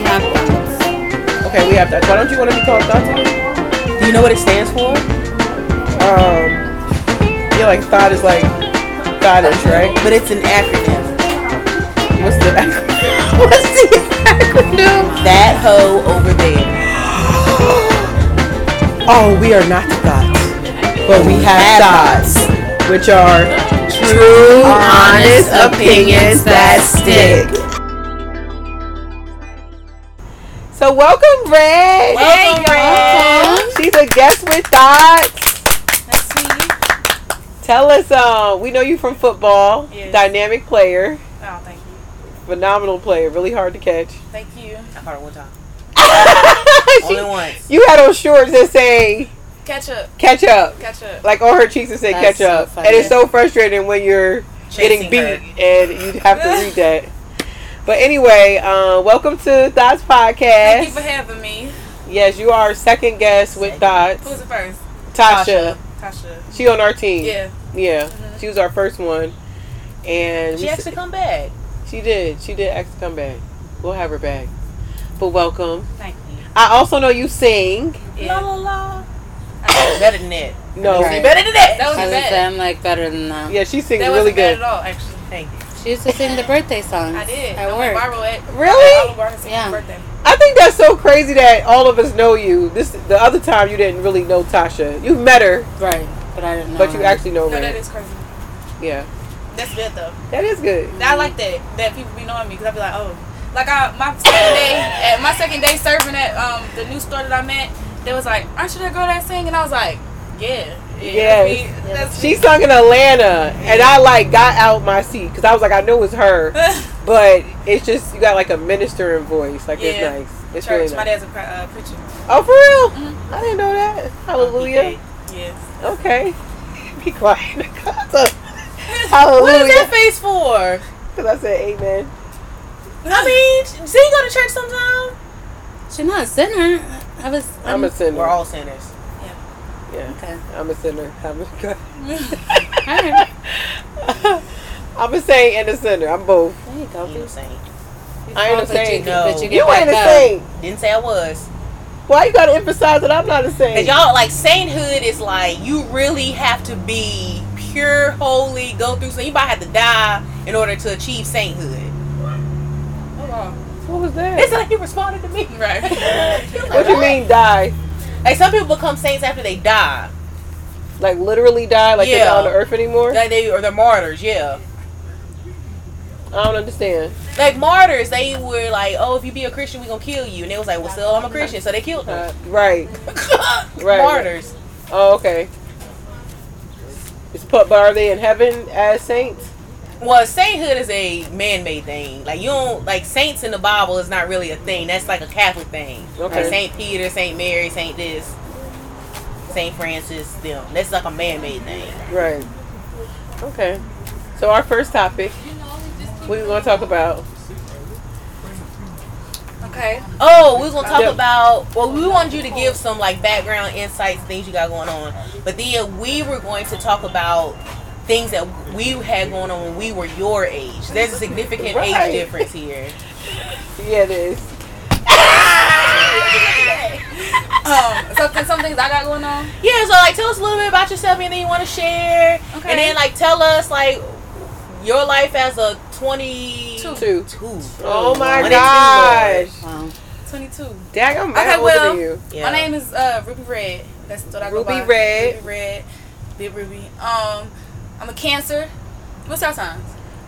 have thoughts. Okay, we have that. Why don't you want to be called Thoughts? Do you know what it stands for? Um, yeah, like thought is like thoughtish, right? But it's an acronym. What's the acronym? what's the acronym? That hoe over there. Oh, we are not thoughts, but we have thoughts, which are true, honest opinions that stick. So welcome, Red. Welcome, Red. She's a guest with thoughts. That's me. Tell us, um, we know you from football, Yes. dynamic player, Oh, thank you. phenomenal player, really hard to catch. Thank you. I caught it one time. She- Only once. you had on shorts that say Catch up. "catch up," Catch up. like on her cheeks that say That's "catch so up," funny. and it's so frustrating when you're getting beat her. and you have to read that. But anyway, uh, welcome to Thoughts Podcast. Thank you for having me. Yes, you are second guest with Thoughts. Who's the first? Tasha. Tasha. She on our team. Yeah. Yeah. Mhm. She was our first one. And She we actually come back. She did. She did actually come back. We'll have her back. But welcome. Thank you. I also know you sing. Yeah. La la la. Better than that. No. Right. Better than that. That was I was say bad. I'm like better than that. Yeah, she sings That really wasn't bad good. at all, actually. Thank you. She used to sing the birthday songs. I did. At I went work. viral at Really? Olive Yeah. birthday. I think that's so crazy that all of us know you. This the other time you didn't really know Tasha. You met her, Right, but I didn't know. but you actually know No, that her. is crazy. Yeah, That's good though. that is good. I like that that people be knowing me because I'd be like, oh, like I my second day at my second day serving at um the new store that I'm at, they was like, aren't you that girl that sing? And I was like, yeah, yeah. Yes. That's me. That's She sung in Atlanta, and I like got out my seat because I was like, I know it's her, but it's just you got like a ministering voice. Like Yeah. it's nice. It's Church. really My nice. dad's a uh, preacher. Oh, for real? Mhm. I didn't know that. Hallelujah. Yes. Okay. Be quiet. What is that face for? Because I said amen. I mean, so you go to church sometime? She's not a sinner. I was. I'm a sinner. We're all sinners. Yeah. Okay. I'm a sinner. I'm a, Alright. I'm a saint and a sinner. I'm both. There you go. You saying? I ain't a But you- saint. No. but you You ain't a back up. saint. Didn't say I was. Why you gotta emphasize that I'm not a saint? Cause y'all like sainthood is like you really have to be pure, holy, go through. So you might have to die in order to achieve sainthood. Oh wow. What was that? It's like you responded to me. Right. what do you mean die? Like some people become saints after they die. Like literally die? Like they're not on the earth anymore? Like they or they're martyrs. Yeah. I don't understand. Like martyrs, they were like, "Oh, if you be a Christian, we gonna kill you," and they was like, "Well, still, I'm a Christian," so they killed them. Uh, right. right. Martyrs. Oh, okay. Is put, but are they in heaven as saints? Well, sainthood is a man-made thing. Like you don't like saints in the Bible is not really a thing. That's like a Catholic thing. Okay. Like Saint Peter, Saint Mary, Saint this, Saint Francis. Them. That's like a man-made thing. Right. Okay. So our first topic, what are we going to talk about? Okay. Oh, we was gonna talk Yep. about. Well, we wanted you to give some like background insights, things you got going on. But then we were going to talk about things that we had going on when we were your age. There's a significant Right. age difference here. Yeah, it is. Um. So can some things I got going on? Yeah, so like tell us a little bit about yourself, anything you want to share, Okay. and then like tell us like your life as a 22. Two. Two. Oh my 22, gosh. Wow. Twenty-two. Dag, I'm Okay, mad older well, you. Yeah. My name is uh, Ruby Red. That's what I go Ruby by. Red. Ruby Red. Big Ruby. Um, I'm a Cancer. What's our signs?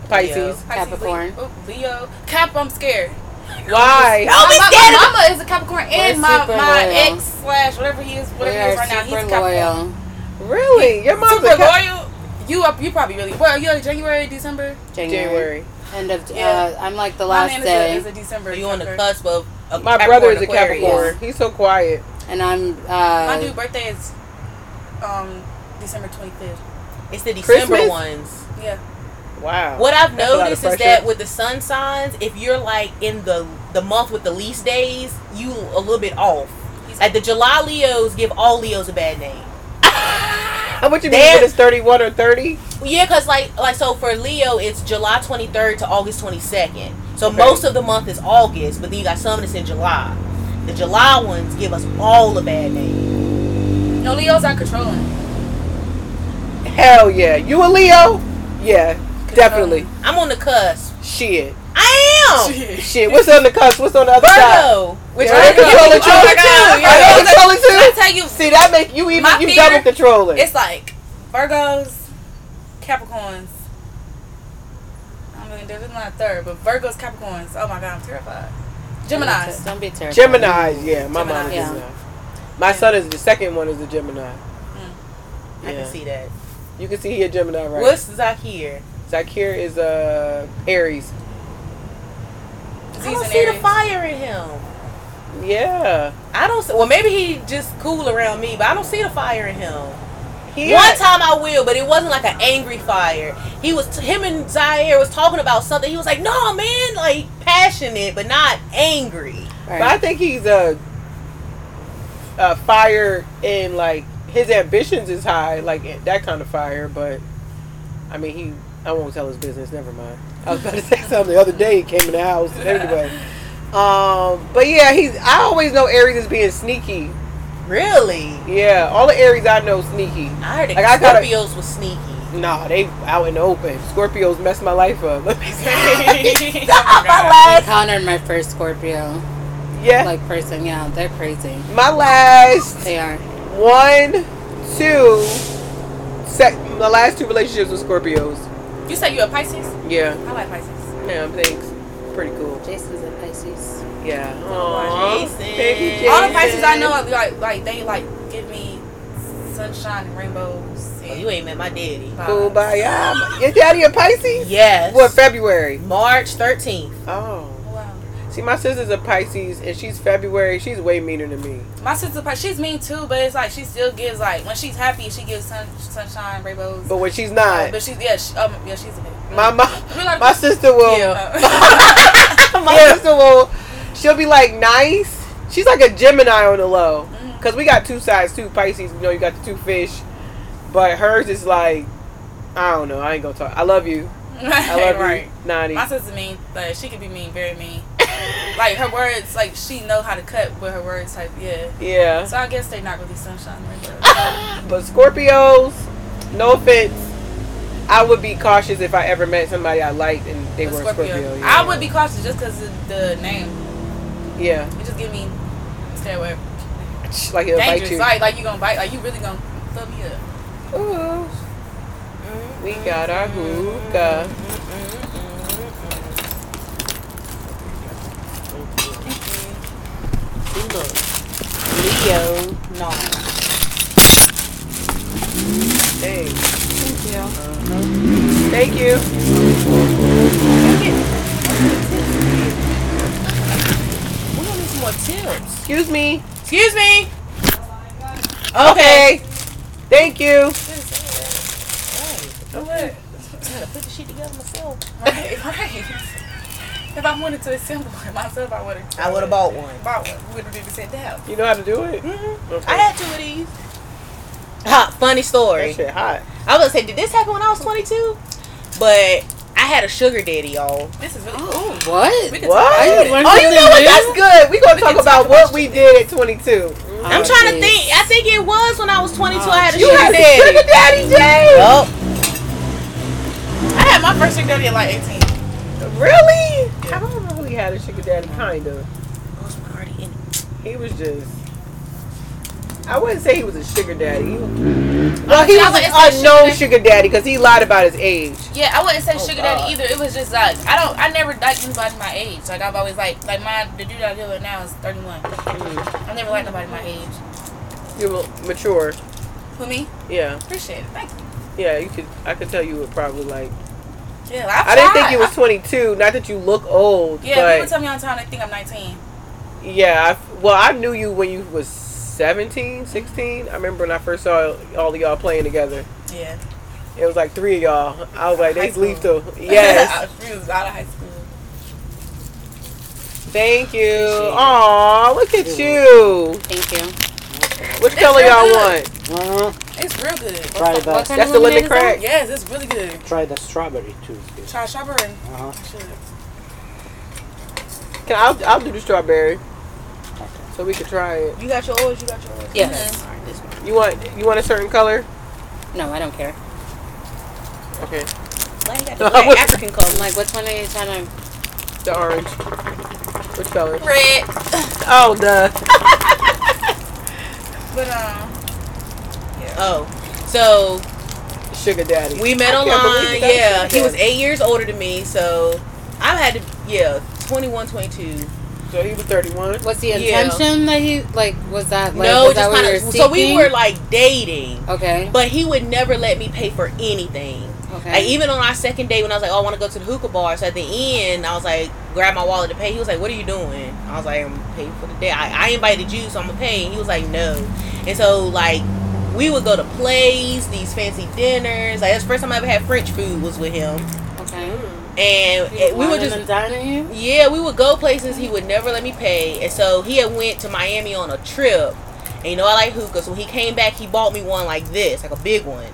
Pisces. Leo. Pisces, Capricorn. Leo, oh, Leo. Cap. I'm scared. Why? Don't be my, scared my mama is a Capricorn, and We're my super my loyal. ex slash whatever he is, whatever he is right now, he's super Capricorn. loyal. Really? Your mom's Super a Cap- loyal. You up? You probably really. Well, you like January, December. January. January. End of. Yeah. Uh, I'm like the My last man is day, a, is a December. Are you on the Capricorn. cusp of a My Capricorn brother is a Aquarius? Capricorn. He's so quiet. and I'm. My Uh, dude birthday is um December 25th. It's the December Christmas? ones. Yeah. Wow. What I've That's a lot of noticed is that with the sun signs, if you're like in the the month with the least days, you a little bit off. He's- Like the July Leos give all Leos a bad name. what you mean? They're- it's thirty-one or thirty? Yeah, cause like like so for Leo, it's July 23rd to August 22nd. So Okay. most of the month is August, but then you got some that's in July. The July ones give us all a bad name. No, Leos are controlling. Hell yeah! You a Leo? Yeah, definitely. Uh, I'm on the cusp. Shit. I am. Shit. What's on the cusp? What's on the other side? Virgo. Which Yeah, I they controlling too. Oh my God, yeah. Are they controlling I too? tell you, See, that make you even you fear- double controlling. it's like Virgos, Capricorns. I mean, there's not third, but Virgos, Capricorns. Oh my god, I'm terrified. Gemini's. Don't be terrified. Gemini, yeah, my mom is Gemini. Gemini. My son is the second one is a Gemini. Hmm. I Yeah. can see that. You can see he a Gemini, right? What's Zakir? Zakir is uh Aries. I don't an see the fire in him. Yeah. I don't. See, well, maybe he just cool around me, but I don't see the fire in him. He One had- time I will, but it wasn't like an angry fire. He was him and Zaire was talking about something. He was like, "No, man, like passionate, but not angry." But I think he's a a fire in like his ambitions is high, like that kind of fire. But I mean, he I won't tell his business. Never mind. I was about to say something the other day. He came in the house anyway. Um, but yeah, he's. I always know Aries is being sneaky. Really? Yeah, all the Aries I know sneaky. I heard that Like, I gotta- Scorpios was sneaky. Nah, they out in the open. Scorpios messed my life up. Let me say. Oh encountered my first Scorpio yeah, like person. Yeah, they're crazy. my last They are. One, two, sec- my last two relationships with Scorpios. You say you a Pisces? Yeah, I like Pisces. yeah, thanks. Pretty cool. Jason's a Pisces. Yeah. Aw, Aw, Jason. thank you, Jason. All the Pisces I know, like like they like give me sunshine and rainbows. Oh, you ain't met my daddy. vibes. Kumbaya. Your daddy a Pisces? Yes. What February? March 13th. Oh. See, my sister's a Pisces, and she's February. She's way meaner than me. My sister, Pisces, she's mean too, but it's like she still gives like when she's happy, she gives sun, sunshine, rainbows. But when she's Uh, not, but she's yeah, she, um, yeah, she's a bit. my my, like- my sister will. Yeah. my sister will. She'll be like nice. She's like a Gemini on the low. Mhm. Cause we got two sides too. Pisces, you know, you got the two fish, but hers is like, I don't know. I ain't gonna talk. I love you. I love right. you, Nani. My sister mean, but she could be mean, very mean. Like her words, like she know how to cut with her words. Type yeah. Yeah. So I guess they not really sunshine. But Scorpios, no offense, I would be cautious if I ever met somebody I liked and they were a Scorpio. yeah. I would be cautious just because of the name. Yeah. It just give me stay away. Like he'll bite you. Like like you gonna bite. Like you really gonna fuck me up. Ooh. We got our hookah. See, look. Leo, no. Hey. Thank you. Thank you. We don't need some more tips. Excuse me. Excuse me. Okay. Thank you. Right. What? I gotta put the shit together myself. Right, right. If I wanted to assemble it myself, I would have. I would have bought one. Bought one. Would have even said that. You know how to do it? Mm-hmm. Okay. I had two of these. Ha, funny story. That shit hot. I was gonna say, did this happen when I was 22? But I had a sugar daddy, y'all. This is really Oh, what? We What? talk about Oh, you know what? That's good. We gonna We talk can about talk what we did at 22. I'm Oh, trying to think. I think it was when I was 22. I had a You sugar had a daddy. sugar daddy, Jay? Yup. I had my first sugar daddy at like 18. Really? I don't know who he had a sugar daddy, kind of. Who's already in it? He was just. I wouldn't say he was a sugar daddy. He was- Well, he was an unknown sugar- daddy because he lied about his age. Yeah, I wouldn't say Oh, sugar God. daddy either. It was just like I don't. I never liked anybody my age. Like I've always like like my the dude I deal with now is 31. Mm. I never liked nobody my age. You were mature. Who me? Yeah, Appreciate it. Thank you. yeah. You could. I could tell you were probably like. Yeah, I've I didn't think you was 22. Not that you look old, Yeah, people but tell me all the time they think I'm 19. yeah. I, well, I knew you when you was 17, 16. I remember when I first saw all of y'all playing together. Yeah. It was like three of y'all. I was like, High they school. lethal. Yes. we was out of high school. Thank you. Appreciate. Aw, look at you. Thank you. What It's color y'all want? Uh-huh. It's real good. Try What the kind That's the lemonade lemon is crack. Yes, it's really good. try the strawberry too. Try strawberry. Uh-huh. Shit. Can I'll I'll do the strawberry Okay. so we can try it. You got your oils. You got yours. Yes. All right, this one. You want you want a certain color? No, I don't care. Okay, Like, you got the black African I'm color. like, which one are you trying to? the orange. Which color? Red. Oh, the But um, Oh, so sugar daddy. we met I can't online. you got a Yeah, he was eight years older than me, so I had to. Yeah, 21, 22. So he was 31. Was the Yeah. intention that he like? Was that like? no, was just kind of. So we were like dating, Okay. but he would never let me pay for anything. Okay. Like even on our second date when I was like, "Oh, I want to go to the hookah bar," so at the end I was like, "Grab my wallet to pay." He was like, "What are you doing?" I was like, "I'm paying for the day. I, I invited you, so I'm gonna pay." And he was like, "No," and so like we would go to plays, these fancy dinners. Like that's the first time I ever had French food was with him, okay. and it- we would just dining yeah, we would go places he would never let me pay, and so he had went to Miami on a trip. And you know I like hookah, so when he came back, he bought me one like this, like a big one.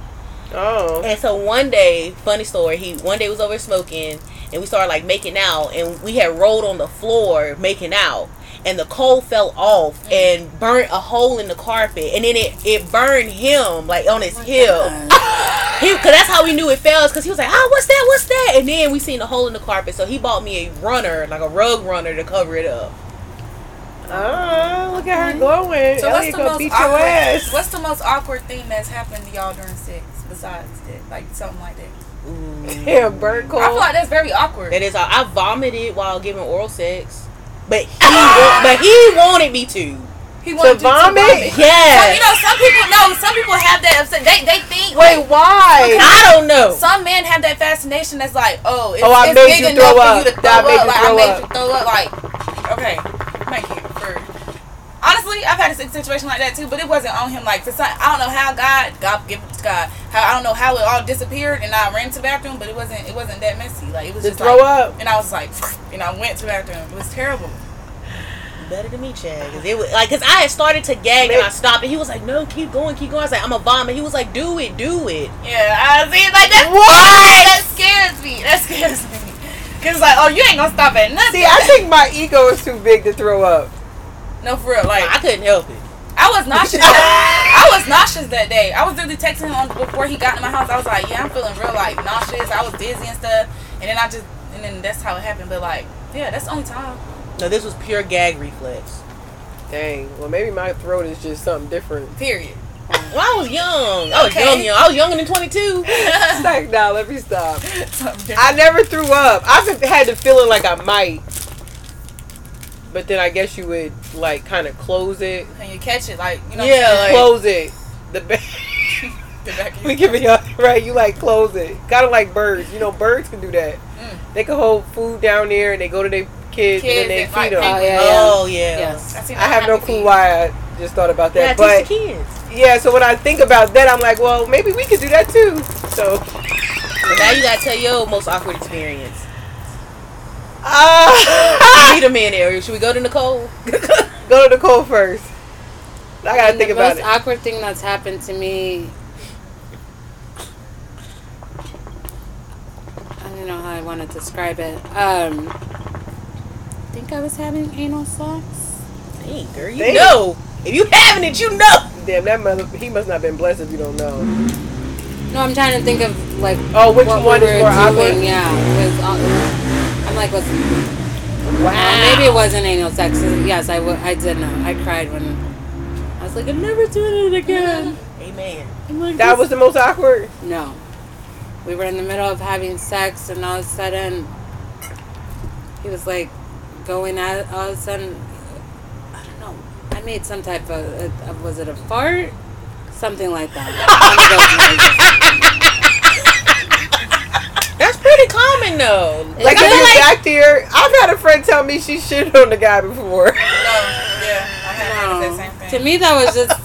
Oh. And so one day, funny story, he one day was over smoking and we started like making out and we had rolled on the floor making out and the coal fell off mm-hmm. and burnt a hole in the carpet and then it, it burned him like on his oh hip. God. He, cause that's how we knew it fell because he was like, oh, what's that? What's that? And then we seen a hole in the carpet, so he bought me a runner, like a rug runner, to cover it up. Oh, look at her mm-hmm. glowing. so what's the most beat your awkward? ass. What's the most awkward thing that's happened to y'all during sex besides that? Like something like that. Yeah, burnt coal. I feel like that's very awkward. That is, I vomited while giving oral sex, but he, wa- but he wanted me to. He wanted you vomit? To vomit. Yeah. So, you know, some people know. Some people have that. upset- They they think. Wait, why? I don't know. Some men have that fascination that's like, oh, it's, Oh, I it's made big you enough throw for up. you to throw I up. Like throw I made up. you throw up. Like, okay, thank you for. Honestly, I've had a situation like that too, but it wasn't on him. Like for some, I don't know how God, God give it to God. How I don't know how it all disappeared, and I ran to the bathroom, but it wasn't. It wasn't that messy. Like it was To just throw like, up. and I was like, and I went to the bathroom. It was terrible. Better than me, Chad. Cause it was like, cause I had started to gag and I stopped, and he was like, "No, keep going, keep going." I was like, "I'm a vomit." He was like, "Do it, do it." Yeah, I see it like that. What? That scares me. That scares me. Cause it's like, oh, you ain't gonna stop at nothing. See, I think my ego is too big to throw up. no, for real. Like I couldn't help it. I was nauseous. I was nauseous that day. I was literally texting him on before he got in my house. I was like, yeah, I'm feeling real like nauseous. I was dizzy and stuff. And then I just, and then that's how it happened. But like, yeah, that's the only time. No, this was pure gag reflex. Dang. Well, maybe my throat is just something different. Period. Well, I was young. I was Okay. young, young. I was younger than 22. Like, now let me stop. I never threw up. I've had the feeling like I might, but then I guess you would like kind of close it. and you catch it, like you know. Yeah, like- close it. The ba- saying? Get back we give it up, right? You like close it, kind of like birds. You know, birds can do that. Mm. They can hold food down there and they go to their kids, Kids and then they and, like, feed them. Oh, yeah, Oh yeah. Yes. I, I have no clue why I just thought about Yeah, that, teach but the kids. yeah. So when I think about that, I'm like, well, maybe we could do that too. So, But now you gotta tell your most awkward experience. uh, Meet a man area. Should we go to Nicole? go to Nicole first. I gotta And think the about most awkward thing that's happened to me. I don't know how I want to describe it. Um, I think I was having anal sex. Dang, girl, you Damn. know. If you having it, you know. Damn, that mother, he must not have been blessed if you don't know. No, I'm trying to think of like Oh, which what one we is were more doing. awkward? Yeah, it was. Uh, I'm like, was Wow. well, maybe it wasn't anal sex. Yes, I, w- I did know. I cried when I was like, I'm never doing it again. Amen. I'm like, That was the most awkward. No. We were in the middle of having sex, and all of a sudden, he was like going at. All of a sudden, I don't know. I made some type of. Uh, was it a fart? Something like that. That's pretty common though. Like, I if feel like- back there, I've had a friend tell me she shit on the guy before. No, yeah, I have No. that same thing. To me, that was just.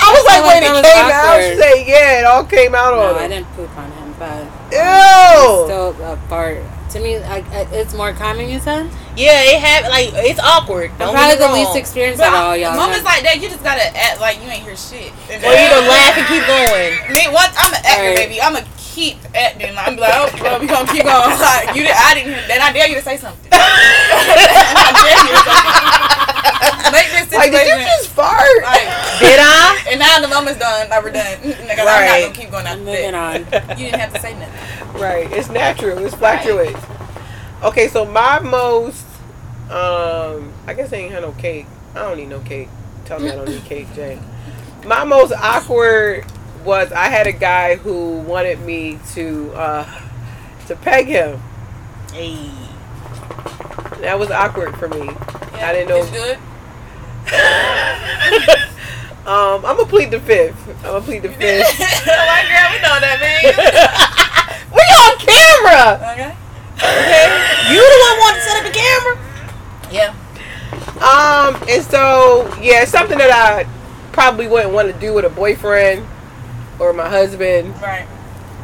I was like, feel like when that it was came out, awkward. she said, yeah, it all came out No, on I him. didn't poop on him, but Ew! still a fart. To me, I, I, uh, it's more common. You said. Yeah, it have like it's awkward. I'm Don't probably the least wrong. experienced But of all y'all. moments like that, you just gotta act like you ain't hear shit. And Or you to laugh and keep going. Me, once I'm an actor, Right. baby. I'm gonna keep acting. Like, I'm like, oh, well, we gonna keep going. Like, you, did, I didn't. Then I dare you to say something. I dare you to say something. Make this Like, did you just fart? like, Did I? and now the moment's done. Like, we're done. Like, I'm not Right. gonna keep going after Moving on. You didn't have to say nothing. Right. It's natural. It's fluctuates. Okay, so my most, um, I guess I ain't had no cake. I don't need no cake. Tell me I don't need cake, Jay. My most awkward was I had a guy who wanted me to, uh, to peg him. Hey. That was awkward for me. Yeah, I didn't know. It's good. um, I'm gonna plead the fifth. I'm gonna plead the fifth. White girl, we know that, man. we on camera. okay. Okay. You the one wanted to set up the camera? Yeah. Um, and so yeah, something that I probably wouldn't want to do with a boyfriend or my husband. Right.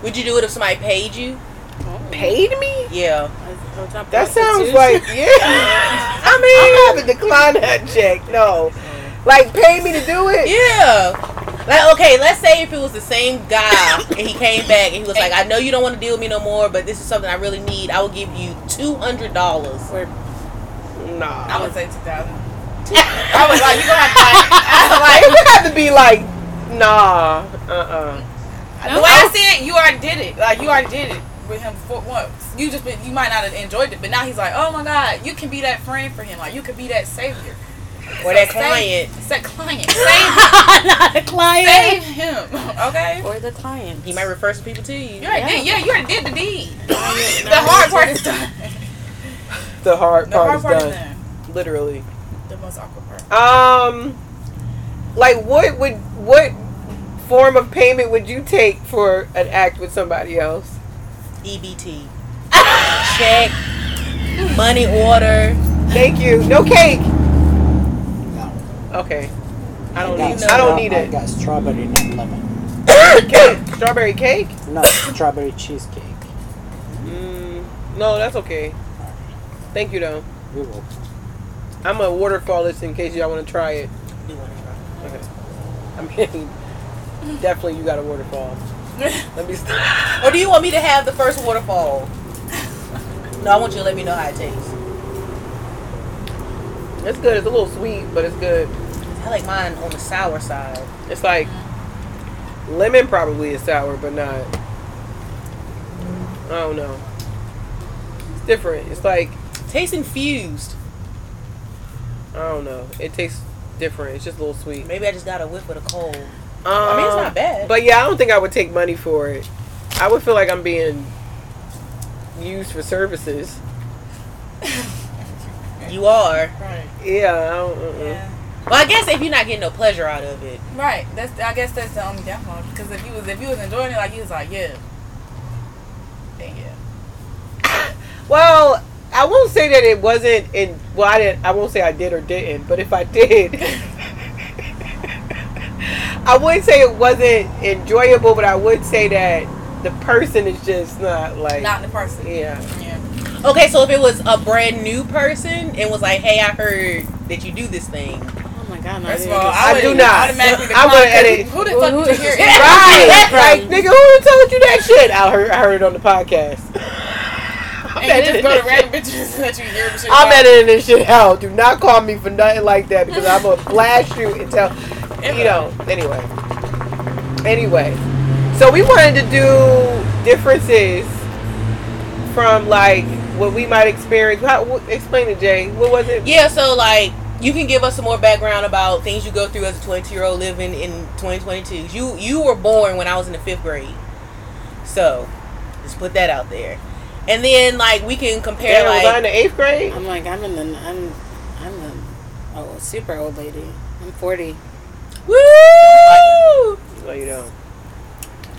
Would you do it if somebody paid you? Paid me? Yeah. That sounds like yeah. I mean, I'm gonna decline that check. No, like pay me to do it. Yeah. Like, okay, let's say if it was the same guy and he came back and he was like, I know you don't want to deal with me no more, but this is something I really need. I will give you two hundred dollars. I Nah, I would say 2000. I was like, you gonna have to like, I it would have to be like nah. Uh uh like, the way I see it, you already did it. Like, you already did it with him for once. You just been, you might not have enjoyed it, but now he's like, oh my god, you can be that friend for him. Like, you could be that savior. Or So that save- client. That client. Save, Not a client. save him. Okay. Or the client. He might refer some people to you. You already Yeah. did. Yeah, you already did the deed. the hard part is done. The hard The part hard is part done. is done. Literally. The most awkward part. Um, like what would what form of payment would you take for an act with somebody else? EBT. Check. Money order. Thank you. No cake. No. Okay. I don't got need. got I don't stra- need I it. got strawberry, not lemon. cake. Strawberry cake. No, strawberry cheesecake. Mm, no, that's okay. Thank you though. We will. I'm a waterfall list in case y'all want to try it. Do one. Okay. I mean, definitely you got a waterfall. Let me. Stop. Or do you want me to have the first waterfall? No, I want you to let me know how it tastes. it's good. It's a little sweet, but it's good. I like mine on the sour side. It's like lemon probably is sour, but not. I don't know. It's different. It's like Tastes infused. I don't know. It tastes different. It's just a little sweet. Maybe I just got a whiff of the cold. Um, I mean, it's not bad. But yeah, I don't think I would take money for it. I would feel like I'm being used for services. You are. Right. Yeah. I don't, uh-uh. Yeah. Well, I guess if you're not getting no pleasure out of it, Right. That's. I guess that's the only downfall. Because if you was, if you was enjoying it, like you was like, yeah. Then yeah. Well, I won't say that it wasn't in. Well, I didn't. I won't say I did or didn't. But if I did, I wouldn't say it wasn't enjoyable. But I would say that the person is just not like. Not the person. Yeah. Yeah. okay. So if it was a brand new person and was like, "Hey, I heard that you do this thing," Oh my god, no, First of dude. all, I I, do not. automatically I would decline, 'cause edit. Who the fuck Who- did you hear? Right. From- like, nigga, who told you that shit? I heard. I heard it on the podcast. I'm And you just go this to random shit. bitches that you hear shit I'm about. editing this shit out. Do not call me for nothing like that because I'm gonna blast you and tell. You know. Anyway. Anyway. So we wanted to do differences from like what we might experience. How, what, explain it, Jay. What was it? yeah. So like, you can give us some more background about things you go through as a 22 year old living in 2022. You you were born when I was in the fifth grade, so just put that out there. And then like we can compare Damn, was I in the eighth grade? I'm like, I'm in the, I'm, I'm the, oh, super old lady. I'm 40. woo, No, you don't.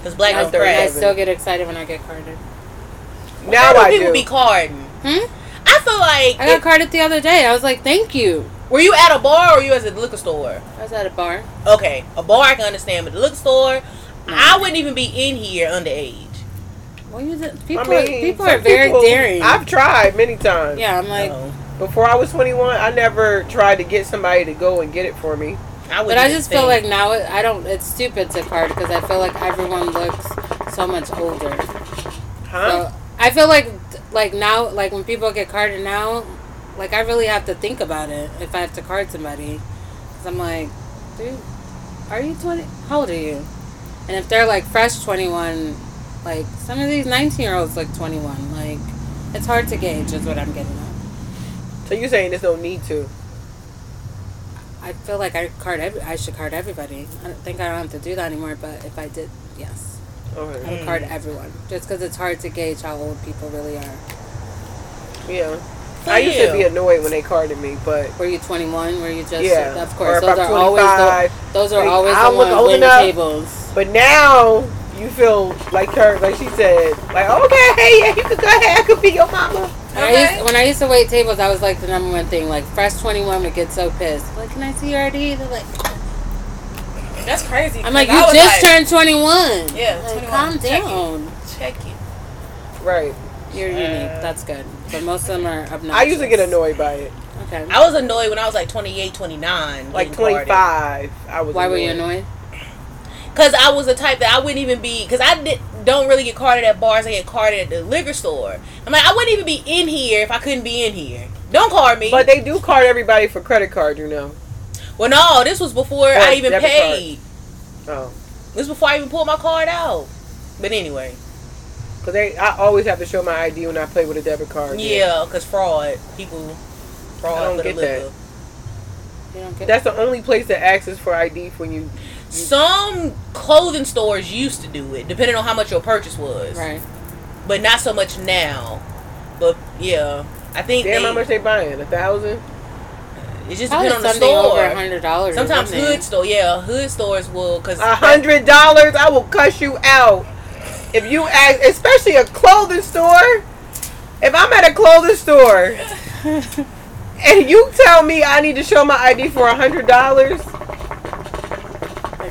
Because black I, don't I still get excited when I get carded. Now Why I do people do. be carding. Hmm? I feel like I got if- carded the other day. I was like, thank you. were you at a bar or were you at the liquor store? I was at a bar. Okay, a bar I can understand, but the liquor store, I wouldn't even be in here underage. Well, you did, people, I are, mean, people are very people- daring. I've tried many times. yeah, I'm like, No. Before I was 21, I never tried to get somebody to go and get it for me. I but I just feel like now it, I don't. It's stupid to card because I feel like everyone looks so much older. Huh? So I feel like like now like when people get carded now, like I really have to think about it if I have to card somebody, because I'm like, dude, are you twenty? How old are you? And if they're like fresh twenty one, like some of these nineteen year olds look twenty one. Like it's hard to gauge, is what I'm getting at. so you're saying there's no need to? I feel like I card every. I should card everybody. I don't think I don't have to do that anymore. But if I did, yes, I would card everyone. Just because it's hard to gauge how old people really are. Yeah. For I used to be annoyed when they carded me, but Were you 21? Were you just Yeah. Of course, those are always the, those are always I the ones old enough. tables. but now you feel like her, like she said, like okay, hey, yeah, you could go ahead, I could be your mama. When, I used, when I used to wait tables, that was like the number one thing. Like fresh 21 would get so pissed. Like, can I see your ID? They're like, That's crazy. I'm like, you I just like, turned 21. Yeah, like, 21. calm Check it. down. Check it. Right. You're uh, unique. That's good. But most of them are obnoxious. I used to get annoyed by it. Okay. I was annoyed when I was like 28, 29. Like getting carded. 25, I was. Why were you annoyed? Cause I was the type that I wouldn't even be. Cause I did, don't really get carded at bars. I get carded at the liquor store. I'm like, I wouldn't even be in here if I couldn't be in here. Don't card me. But they do card everybody for credit card, you know. well, no, this was before Or I even debit paid. Oh, This was before I even pulled my card out. But anyway, because they, I always have to show my ID when I play with a debit card. yeah, cause fraud, people fraud I don't get that. don't get That's the only place that asks for ID when you. Some clothing stores used to do it, depending on how much your purchase was. Right. But not so much now. But yeah, I think Damn, they, how much they buying? A thousand? it just depends on the store. over a hundred dollars. Sometimes hood store, yeah, hood stores will because A hundred dollars? I will cuss you out. If you ask, especially a clothing store. If I'm at a clothing store and you tell me I need to show my ID for a hundred dollars,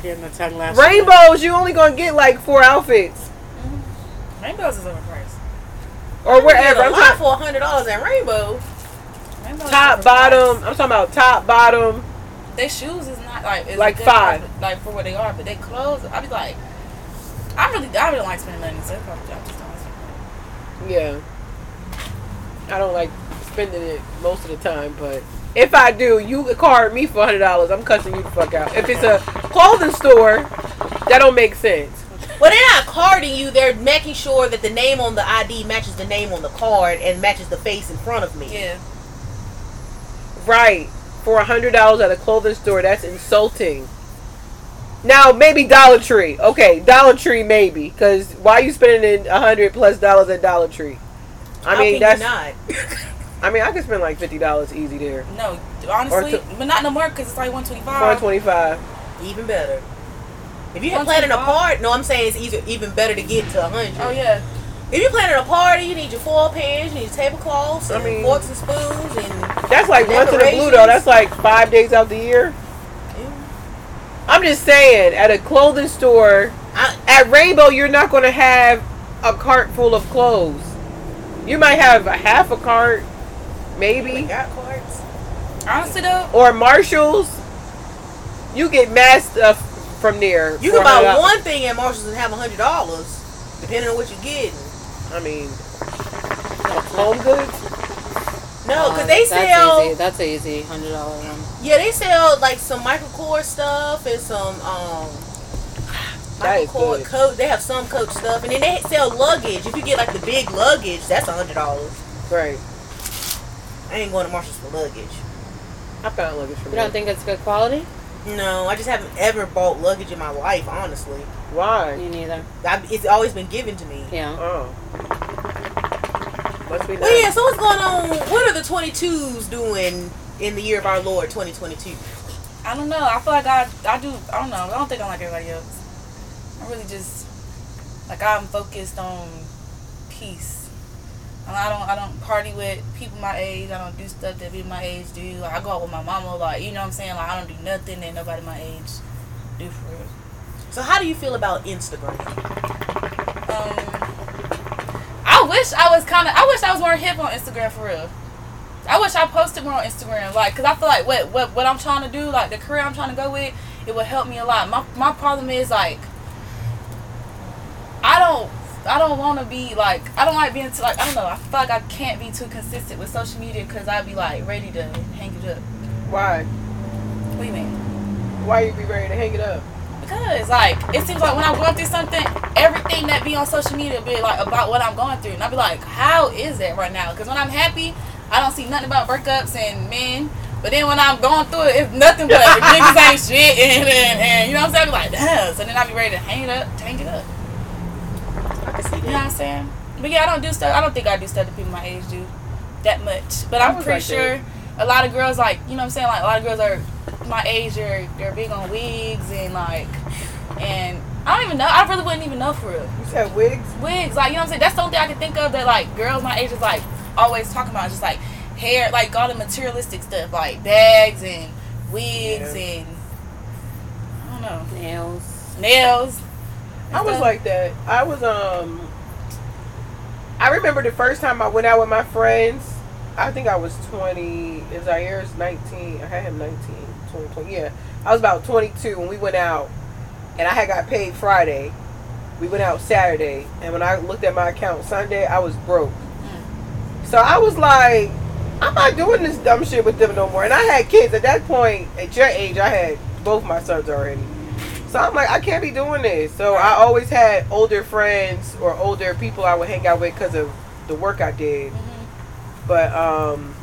Again, the tongue lash. rainbows you only gonna get like four outfits mm-hmm. Rainbows is overpriced. or wherever. a I'm lot talking for a hundred dollars at Rainbow. Rainbows top, bottom. I'm talking about top, bottom. Their shoes is not like it's Like five. for- like for what they are, but they clothes. I'd be like, I really, I really like spending money. So probably, I just don't like money. Yeah. I don't like spending it most of the time, but if I do, you card me for hundred dollars. I'm cussing you the fuck out. If it's a clothing store, that don't make sense. Well, they're not carding you. They're making sure that the name on the ID matches the name on the card and matches the face in front of me. Yeah, Right. For a hundred dollars at a clothing store, that's insulting. Now maybe Dollar Tree. Okay, Dollar Tree maybe, because why are you spending a hundred plus dollars at Dollar Tree? I How mean can that's. you not? I mean I could spend like fifty dollars easy there. no, honestly, to- but not no more because it's like one twenty One five. twenty five. Even better. If you're planning a party, no, I'm saying it's easier, even better to get to a hundred. Oh yeah, If you're planning a party, you need your foil pans, you need tablecloths, I and mean- forks and spoons, and That's like once in a blue though. That's like five days out of the year. I'm just saying, at a clothing store, I, at Rainbow, you're not going to have a cart full of clothes. You might have a half a cart, maybe, got cards. honestly though, or Marshalls. You get mass stuff from there. You can buy $100. one thing at Marshalls and have a hundred dollars, depending on what you're getting. I mean, home goods. No, Uh, because they that's sell. Easy. That's an easy hundred dollar one. Yeah, they sell like some Michael Kors stuff and some um That is Michael Kors good. coat. They have some coach stuff, and then they sell luggage. If you get like the big luggage, that's a hundred dollars. Right. I ain't going to Marshalls for luggage. I found luggage from You there. don't think it's good quality? No, I just haven't ever bought luggage in my life. Honestly, Why? Me neither. I, it's always been given to me. Yeah. Oh. Must be. Well, yeah. So what's going on? What are the 22s doing in the year of our Lord 2022? I don't know. I feel like I, I do. I don't know. I don't think I'm like everybody else. I really just like I'm focused on peace. And I don't I don't party with people my age. I don't do stuff that people my age do. Like I go out with my mama. a lot. you know what I'm saying. Like I don't do nothing that nobody my age do for real. So how do you feel about Instagram? Um, I wish I was kind of. I wish I was more hip on Instagram for real. I wish I posted more on Instagram, like, cause I feel like what what what I'm trying to do, like the career I'm trying to go with, it would help me a lot. My my problem is like, I don't. I don't want to be like I don't like being too like I don't know I feel like I can't be too consistent with social media because I'd be like ready to hang it up. Why? What do you mean? Why you be ready to hang it up? Because like it seems like when I'm going through something, everything that be on social media be like about what I'm going through, and I'd be like, how is that right now? Because when I'm happy, I don't see nothing about breakups and men. But then when I'm going through it, it's nothing but niggas ain't shit, and, and, and you know what I'm saying? I be like, damn. So then I'd be ready to hang it up, hang it up. I You know what. I'm saying? But yeah, I don't do stuff. I don't think I do stuff that people my age do that much. But I I'm pretty like sure a lot of girls like you know what I'm saying. Like a lot of girls are my age. They're they're big on wigs and like and I don't even know. I really wouldn't even know for real. You said wigs? Wigs, like you know what I'm saying. That's the only thing I can think of that like girls my age is like always talking about. Just like hair, like all the materialistic stuff, like bags and wigs Yeah. and I don't know Nails. nails. and I was like that. I was um. I remember the first time I went out with my friends. I think I was twenty. Is Zaire nineteen? I had him 19, 20, 20. Yeah, I was about twenty two when we went out, and I had got paid Friday. We went out Saturday, and when I looked at my account Sunday, I was broke. Mm. So I was like, I'm not doing this dumb shit with them no more. And I had kids at that point. At your age, I had both my sons already. So I'm like, I can't be doing this. So I always had older friends or older people I would hang out with because of the work I did. Mhm. But um,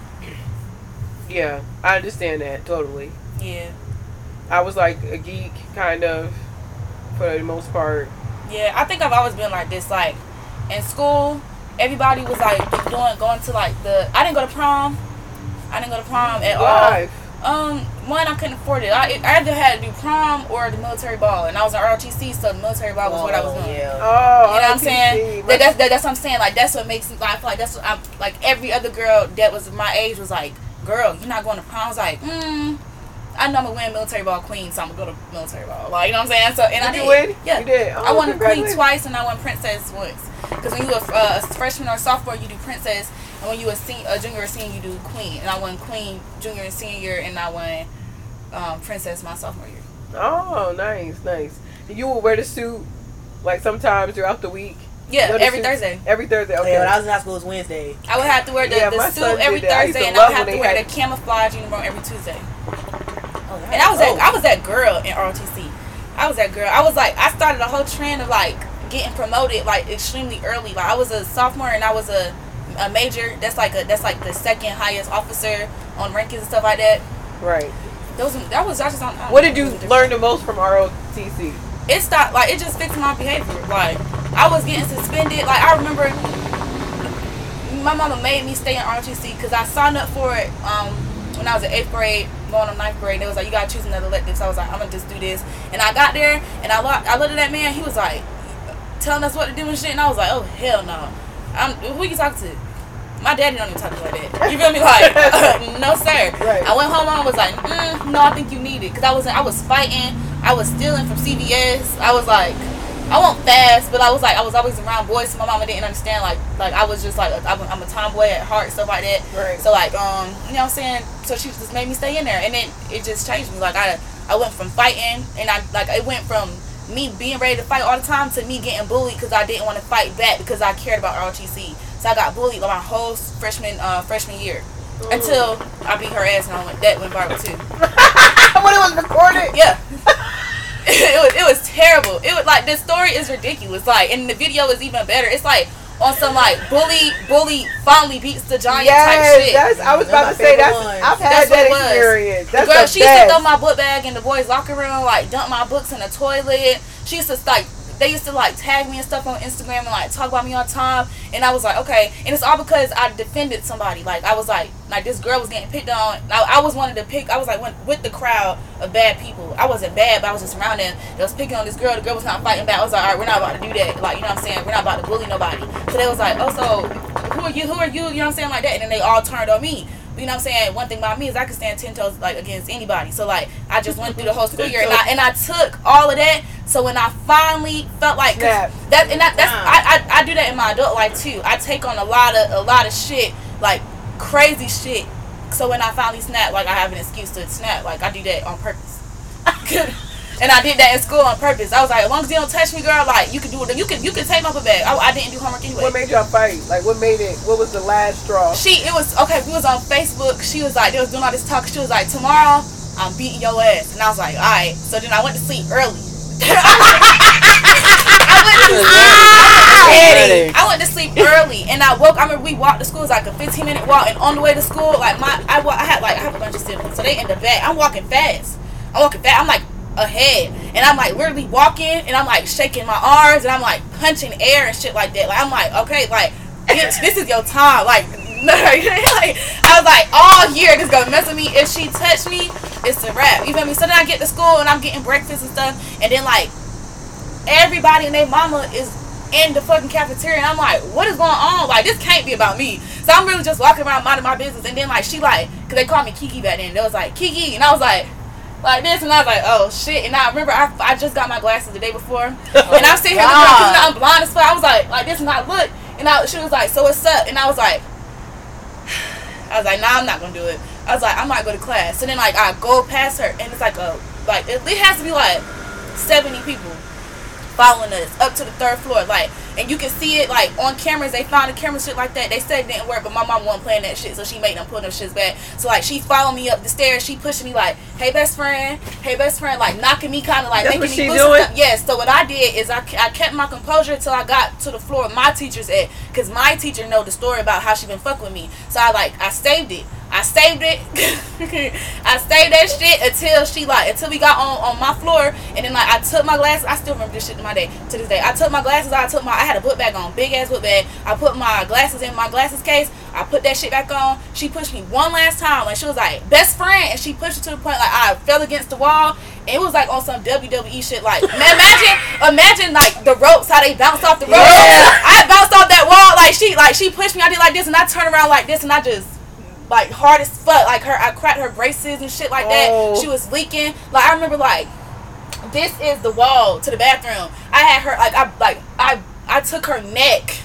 yeah, I understand that totally. Yeah. I was like a geek, kind of, for the most part. Yeah, I think I've always been like this. Like in school, everybody was like doing going to like the. I didn't go to prom. I didn't go to prom at all. Um, one I couldn't afford it. I, I either had to do prom or the military ball, and I was in ROTC, so the military ball was what I was Oh, doing. Yeah. Oh, You know what I'm saying? That, that's, that, that's what I'm saying. Like that's what makes me. I feel like that's what I'm like. Every other girl that was my age was like, "Girl, you're not going to prom." I was like, "Hmm." I know I'm gonna win military ball queen, so I'm gonna go to military ball. Like you know what I'm saying? So and I Did did. you win? Yeah, You did? I Oh, won queen twice, and I won princess once. Because when you a, uh, a freshman or sophomore, you do princess, and when you a, sen- a junior or senior, you do queen. And I won queen junior and senior and I won um, princess my sophomore year. Oh, nice, nice. And You will wear the suit like sometimes throughout the week. Yeah, every suits? Thursday. Every Thursday. Okay. Yeah, when I was in high school, it was Wednesday. I would have to wear the, Yeah, the suit every that. I Thursday, and I would have to wear had- the camouflage uniform every Tuesday. Oh, And I was that oh. I was that girl in ROTC. I was that girl. I was like I started a whole trend of like getting promoted like extremely early. Like I was a sophomore and I was a a major. That's like a that's like the second highest officer on rankings and stuff like that. right. Those that was I just on. What did you learn the most from ROTC? It stopped like it just fixed my behavior. Like I was getting suspended. Like I remember my mama made me stay in ROTC because I signed up for it um, when I was in eighth grade, going on ninth grade. They was like, you gotta choose another elective. So I was like, I'm gonna just do this. And I got there and I looked, I looked at that man. He was like telling us what to do and shit. And I was like, oh hell no. I'm, who you talk to? My daddy don't even talk to me like that. You feel me? Like, no sir. Right. I went home. Mom was like, mm, no, I think you need it because I was I was fighting. I was stealing from CVS. I was like, I won't fast, but I was like, I was always around boys. So my mama didn't understand. Like, like I was just like, I'm a, I'm a tomboy at heart, stuff like that. Right. So like, um, you know what I'm saying? So she just made me stay in there, and then it just changed me. Like I, I went from fighting, and I like it went from me being ready to fight all the time to me getting bullied because I didn't want to fight back because I cared about ROTC. So I got bullied my whole freshman uh, freshman year until I beat her ass and I went that went viral too. when it was recorded. Yeah. it was it was terrible. It was like this story is ridiculous. Like and the video is even better. It's like on some like bully bully finally beats the giant type Yes, shit. that's. I was about to say that's. one. I've had That's that it was. experience. The That's girl, the she used to throw my book bag in the boys' locker room, like dump my books in the toilet. She used to like they used to like tag me and stuff on Instagram and like talk about me all the time. And I was like, okay. And it's all because I defended somebody. Like I was like, like this girl was getting picked on. I, I was wanted to pick. I was like went with the crowd of bad people. I wasn't bad, but I was just around them. They was picking on this girl. The girl was not fighting back. I was like, all right, we're not about to do that. Like you know what I'm saying? We're not about to bully nobody. So they was like, oh, so who are you? Who are you? You know what I'm saying? Like that. And then they all turned on me. You know what I'm saying? One thing about me is I can stand ten toes like against anybody. So like I just went through the whole school year and I and I took all of that So when I finally felt like Snap. that and that, that's I, I I do that in my adult life too. I take on a lot of a lot of shit like crazy shit. So when I finally snap, like I have an excuse to snap. Like I do that on purpose. and I did that in school on purpose. I was like, as long as you don't touch me, girl, like you can do it. You can you can take my book bag. I, I didn't do homework anyway. What made y'all fight? Like, what made it? What was the last straw? She it was okay. We was on Facebook. She was like, they was doing all this talk. She was like, tomorrow I'm beating your ass, and I was like, all right. So then I went to sleep early. Ready. I went to sleep early, and I woke. I remember we walked to school. It was like a 15 minute walk, and on the way to school, like my I, I had like I have a bunch of siblings, so they in the back. I'm walking fast. I'm walking fast. I'm like ahead, and I'm like literally walking, and I'm like shaking my arms, and I'm like punching air and shit like that. Like I'm like, okay, like bitch, this is your time. Like, like I was like, all year this gonna mess with me. If she touched me, it's a wrap. You feel me? So then I get to school and I'm getting breakfast and stuff, and then like everybody and their mama is in the fucking cafeteria, and I'm like, what is going on? Like this can't be about me. So I'm really just walking around minding my business, and then like she like, cause they called me Kiki back then. They was like Kiki, and I was like. Like this, and I was like, "Oh shit!" And I remember I, I just got my glasses the day before, oh and I'm sitting here looking 'cause I'm blind as fuck. I was like, "Like this," and I look, and I, she was like, "So what's up?" And I was like, I was like, nah, I'm not gonna do it. I was like, I might go to class. And then like I go past her and it's like a like it, it has to be like seventy people following us up to the third floor, like and you can see it like on cameras. They found the camera shit like that. They said it didn't work, but my mom wasn't playing that shit, so she made them put them shits back. So like she followed me up the stairs. She pushing me like, hey best friend, hey best friend, like knocking me kind of like That's making what me doing? Yes. So what I did is I, I kept my composure till I got to the floor my teacher's at, cause my teacher know the story about how she been fucking with me. So I like I saved it. I saved it. I saved that shit until she like until we got on on my floor, and then like I took my glasses. I still remember this shit to my day to this day. I took my glasses. I took my I had a book bag on, big ass book bag. I put my glasses in my glasses case. I put that shit back on. She pushed me one last time, and she was like best friend, and she pushed it to the point like I fell against the wall. It was like on some WWE shit. Like man, imagine, imagine like the ropes how they bounce off the ropes. Yeah. I bounced off that wall like she like she pushed me. I did like this, and I turned around like this, and I just like hard as fuck. Like her, I cracked her braces and shit like that. Oh. She was leaking. Like I remember, like this is the wall to the bathroom. I had her like I like I I took her neck.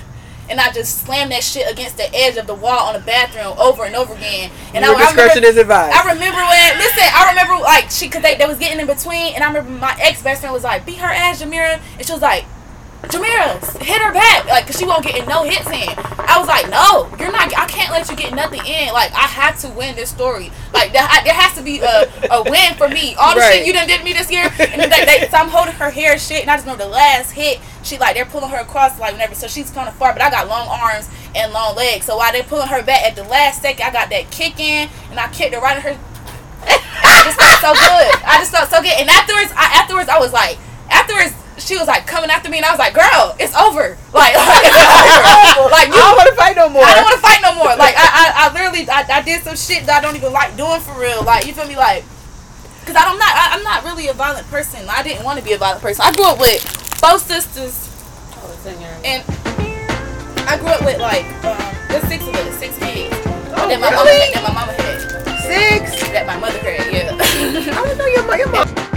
And I just slammed that shit against the edge of the wall on the bathroom over and over again. And Your I, I discretion remember, is advised. I remember when listen, I remember like she cause they, they was getting in between and I remember my ex best friend was like, beat her ass, Jamira and she was like, Jamira, hit her back, like, cause she won't get no hits in. I was like, no, you're not. I can't let you get nothing in. Like, I have to win this story. Like, there, I, there has to be a, a win for me. All the Right. shit you done did me this year, and then they, they, so I'm holding her hair shit, and I just know the last hit, she like they're pulling her across like whenever, so she's kind of far, but I got long arms and long legs. So while they're pulling her back at the last second, I got that kick in, and I kicked her right in her I just felt so good. I just felt so good. And afterwards, I afterwards I was like, afterwards she was like coming after me, and I was like, girl, it's over. Like, like, it's over. like I you. don't want to fight no more. I don't want to fight no more. Like I, I, I literally, I, I did some shit that I don't even like doing for real. Like you feel me? Like, cause I'm not, I, I'm not really a violent person. I didn't want to be a violent person. I grew up with both sisters, Oh, it's in your- and I grew up with like, um, there's six of us, six kids. Oh, that my really? mama, that my mama had, Six. that my mother had. Yeah. I don't know your mom. Your mom.